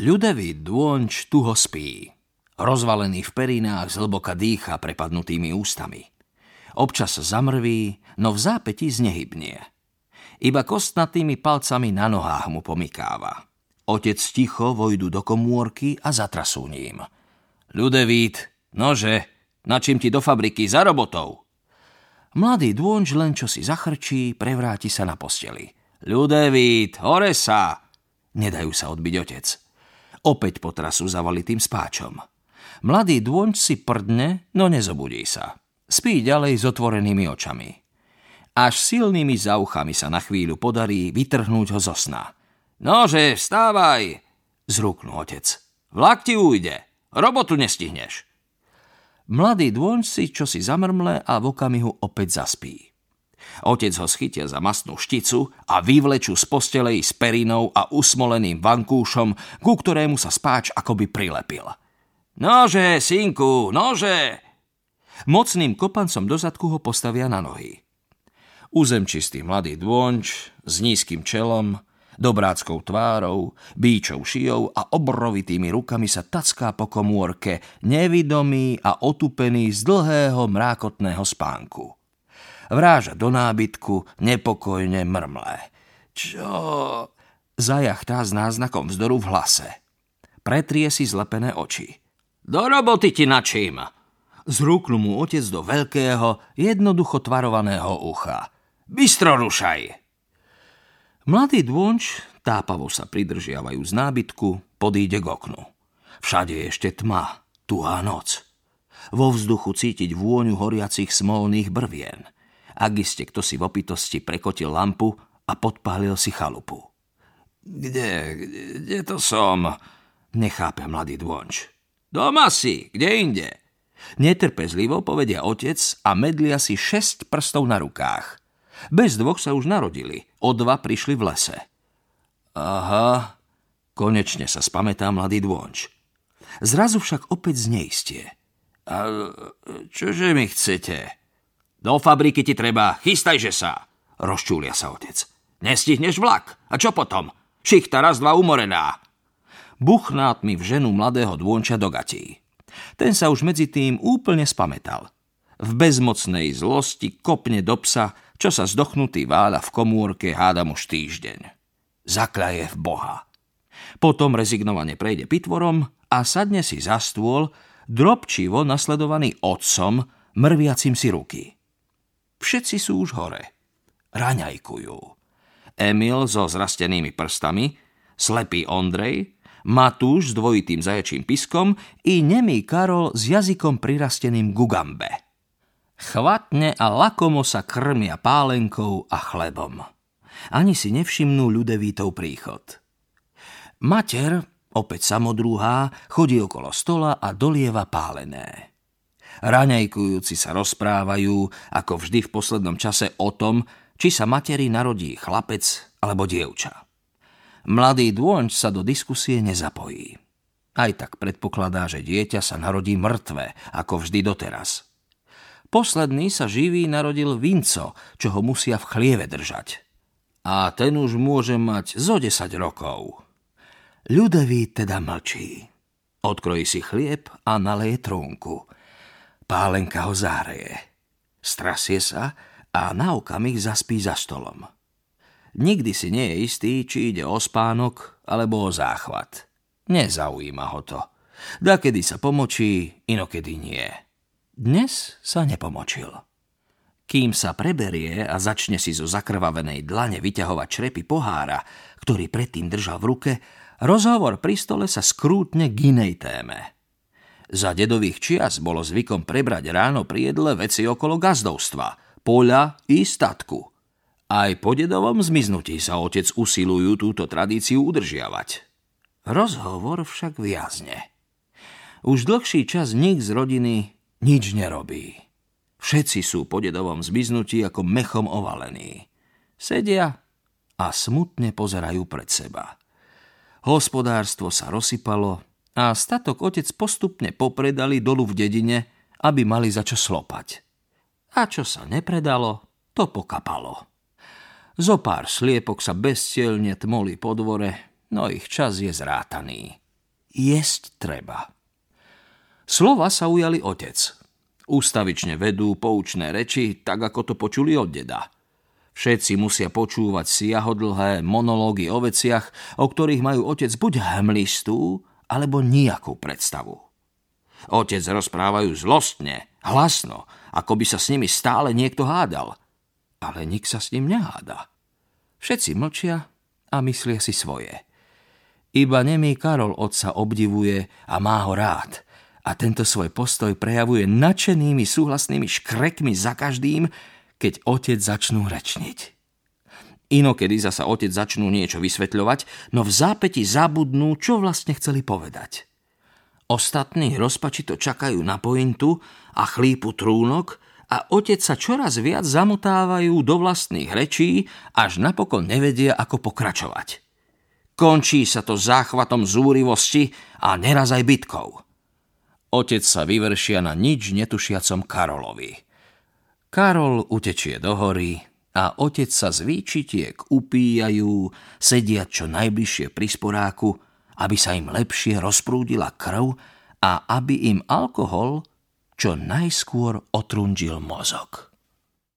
Ľudevý dônč tuho spí. Rozvalený v perinách zhlboka dýcha prepadnutými ústami. Občas zamrví, no v zápätí znehybnie. Iba kostnatými palcami na nohách mu pomykáva. Otec ticho vojdu do komórky a zatrasú ním. Ľudevít, nože, na čím ti do fabriky za robotou? Mladý dônč len čo si zachrčí, prevráti sa na posteli. Ľudevít, hore sa! Nedajú sa odbiť otec. Opäť potrasu zavalitým spáčom. Mladý dôňč si prdne, no nezobudí sa. Spí ďalej s otvorenými očami. Až silnými zauchami sa na chvíľu podarí vytrhnúť ho zo sna. Nože, vstávaj! Zrúknú otec. Vlak ti ujde. Robotu nestihneš. Mladý dôňč si čo si zamrmle a v okamihu opäť zaspí. Otec ho chytia za masnú šticu a vyvlečú z postelej s perinou a usmoleným vankúšom, ku ktorému sa spáč akoby prilepil. Nože, synku, nože! Mocným kopancom do zadku ho postavia na nohy. Uzemčistý mladý dônč s nízkym čelom, dobráckou tvárou, bíčou šijou a obrovitými rukami sa tacká po komórke, nevidomý a otupený z dlhého mrákotného spánku vráža do nábytku, nepokojne mrmlé. Čo? Zajachtá s náznakom vzdoru v hlase. Pretrie si zlepené oči. Do roboty ti načím! Zrúknu mu otec do veľkého, jednoducho tvarovaného ucha. Bystro rušaj! Mladý dônč, tápavo sa pridržiavajú z nábytku, podíde k oknu. Všade je ešte tma, tuhá noc. Vo vzduchu cítiť vôňu horiacich smolných brvien – ak iste kto si v opitosti prekotil lampu a podpálil si chalupu. Kde, kde to som? Nechápe mladý dônč. Doma si, kde inde? Netrpezlivo povedia otec a medlia si šesť prstov na rukách. Bez dvoch sa už narodili, o dva prišli v lese. Aha, konečne sa spamätá mladý dônč. Zrazu však opäť zneistie. A čože mi chcete? Do fabriky ti treba, chystajže sa, rozčúlia sa otec. Nestihneš vlak. A čo potom? Šichta raz dva umorená. Buchná tmy v ženu mladého dônča do gatí. Ten sa už medzi tým úplne spametal. V bezmocnej zlosti kopne do psa, čo sa zdochnutý váľa v komórke háda už týždeň. Zaklaje v Boha. Potom rezignovane prejde pitvorom a sadne si za stôl, drobčivo nasledovaný otcom, mrviacim si ruky. Všetci sú už hore. Raňajkujú. Emil so zrastenými prstami, slepý Ondrej, Matúš s dvojitým zajačím piskom i nemý Karol s jazykom prirasteným gugambe. Chvatne a lakomo sa krmia pálenkou a chlebom. Ani si nevšimnú ľudevítov príchod. Mater, opäť samodruhá, chodí okolo stola a dolieva pálené. Raňajkujúci sa rozprávajú, ako vždy v poslednom čase, o tom, či sa materi narodí chlapec alebo dievča. Mladý dôňč sa do diskusie nezapojí. Aj tak predpokladá, že dieťa sa narodí mŕtve, ako vždy doteraz. Posledný sa živý narodil Vinco, čo ho musia v chlieve držať. A ten už môže mať zo 10 rokov. Ľudový teda mlčí. Odkrojí si chlieb a naleje trúnku – Pálenka ho zahreje. Strasie sa a na okamih zaspí za stolom. Nikdy si nie je istý, či ide o spánok alebo o záchvat. Nezaujíma ho to. kedy sa pomočí, inokedy nie. Dnes sa nepomočil. Kým sa preberie a začne si zo zakrvavenej dlane vyťahovať črepy pohára, ktorý predtým držal v ruke, rozhovor pri stole sa skrútne k inej téme – za dedových čias bolo zvykom prebrať ráno pri jedle veci okolo gazdovstva, poľa i statku. Aj po dedovom zmiznutí sa otec usilujú túto tradíciu udržiavať. Rozhovor však viazne. Už dlhší čas nik z rodiny nič nerobí. Všetci sú po dedovom zmiznutí ako mechom ovalení. Sedia a smutne pozerajú pred seba. Hospodárstvo sa rozsypalo, a statok otec postupne popredali dolu v dedine, aby mali za čo slopať. A čo sa nepredalo, to pokapalo. Zo pár sliepok sa bezcielne tmoli po dvore, no ich čas je zrátaný. jesť treba. Slova sa ujali otec. Ústavične vedú poučné reči, tak ako to počuli od deda. Všetci musia počúvať siahodlhé monológy o veciach, o ktorých majú otec buď hmlistú, alebo nejakú predstavu. Otec rozprávajú zlostne, hlasno, ako by sa s nimi stále niekto hádal. Ale nik sa s ním neháda. Všetci mlčia a myslia si svoje. Iba nemý Karol otca obdivuje a má ho rád – a tento svoj postoj prejavuje nadšenými súhlasnými škrekmi za každým, keď otec začnú rečniť. Inokedy zasa otec začnú niečo vysvetľovať, no v zápäti zabudnú, čo vlastne chceli povedať. Ostatní rozpačito čakajú na pointu a chlípu trúnok a otec sa čoraz viac zamotávajú do vlastných rečí, až napokon nevedia, ako pokračovať. Končí sa to záchvatom zúrivosti a neraz aj bitkou. Otec sa vyvršia na nič netušiacom Karolovi. Karol utečie do hory a otec sa z výčitiek upíjajú, sedia čo najbližšie pri sporáku, aby sa im lepšie rozprúdila krv a aby im alkohol čo najskôr otrundil mozog.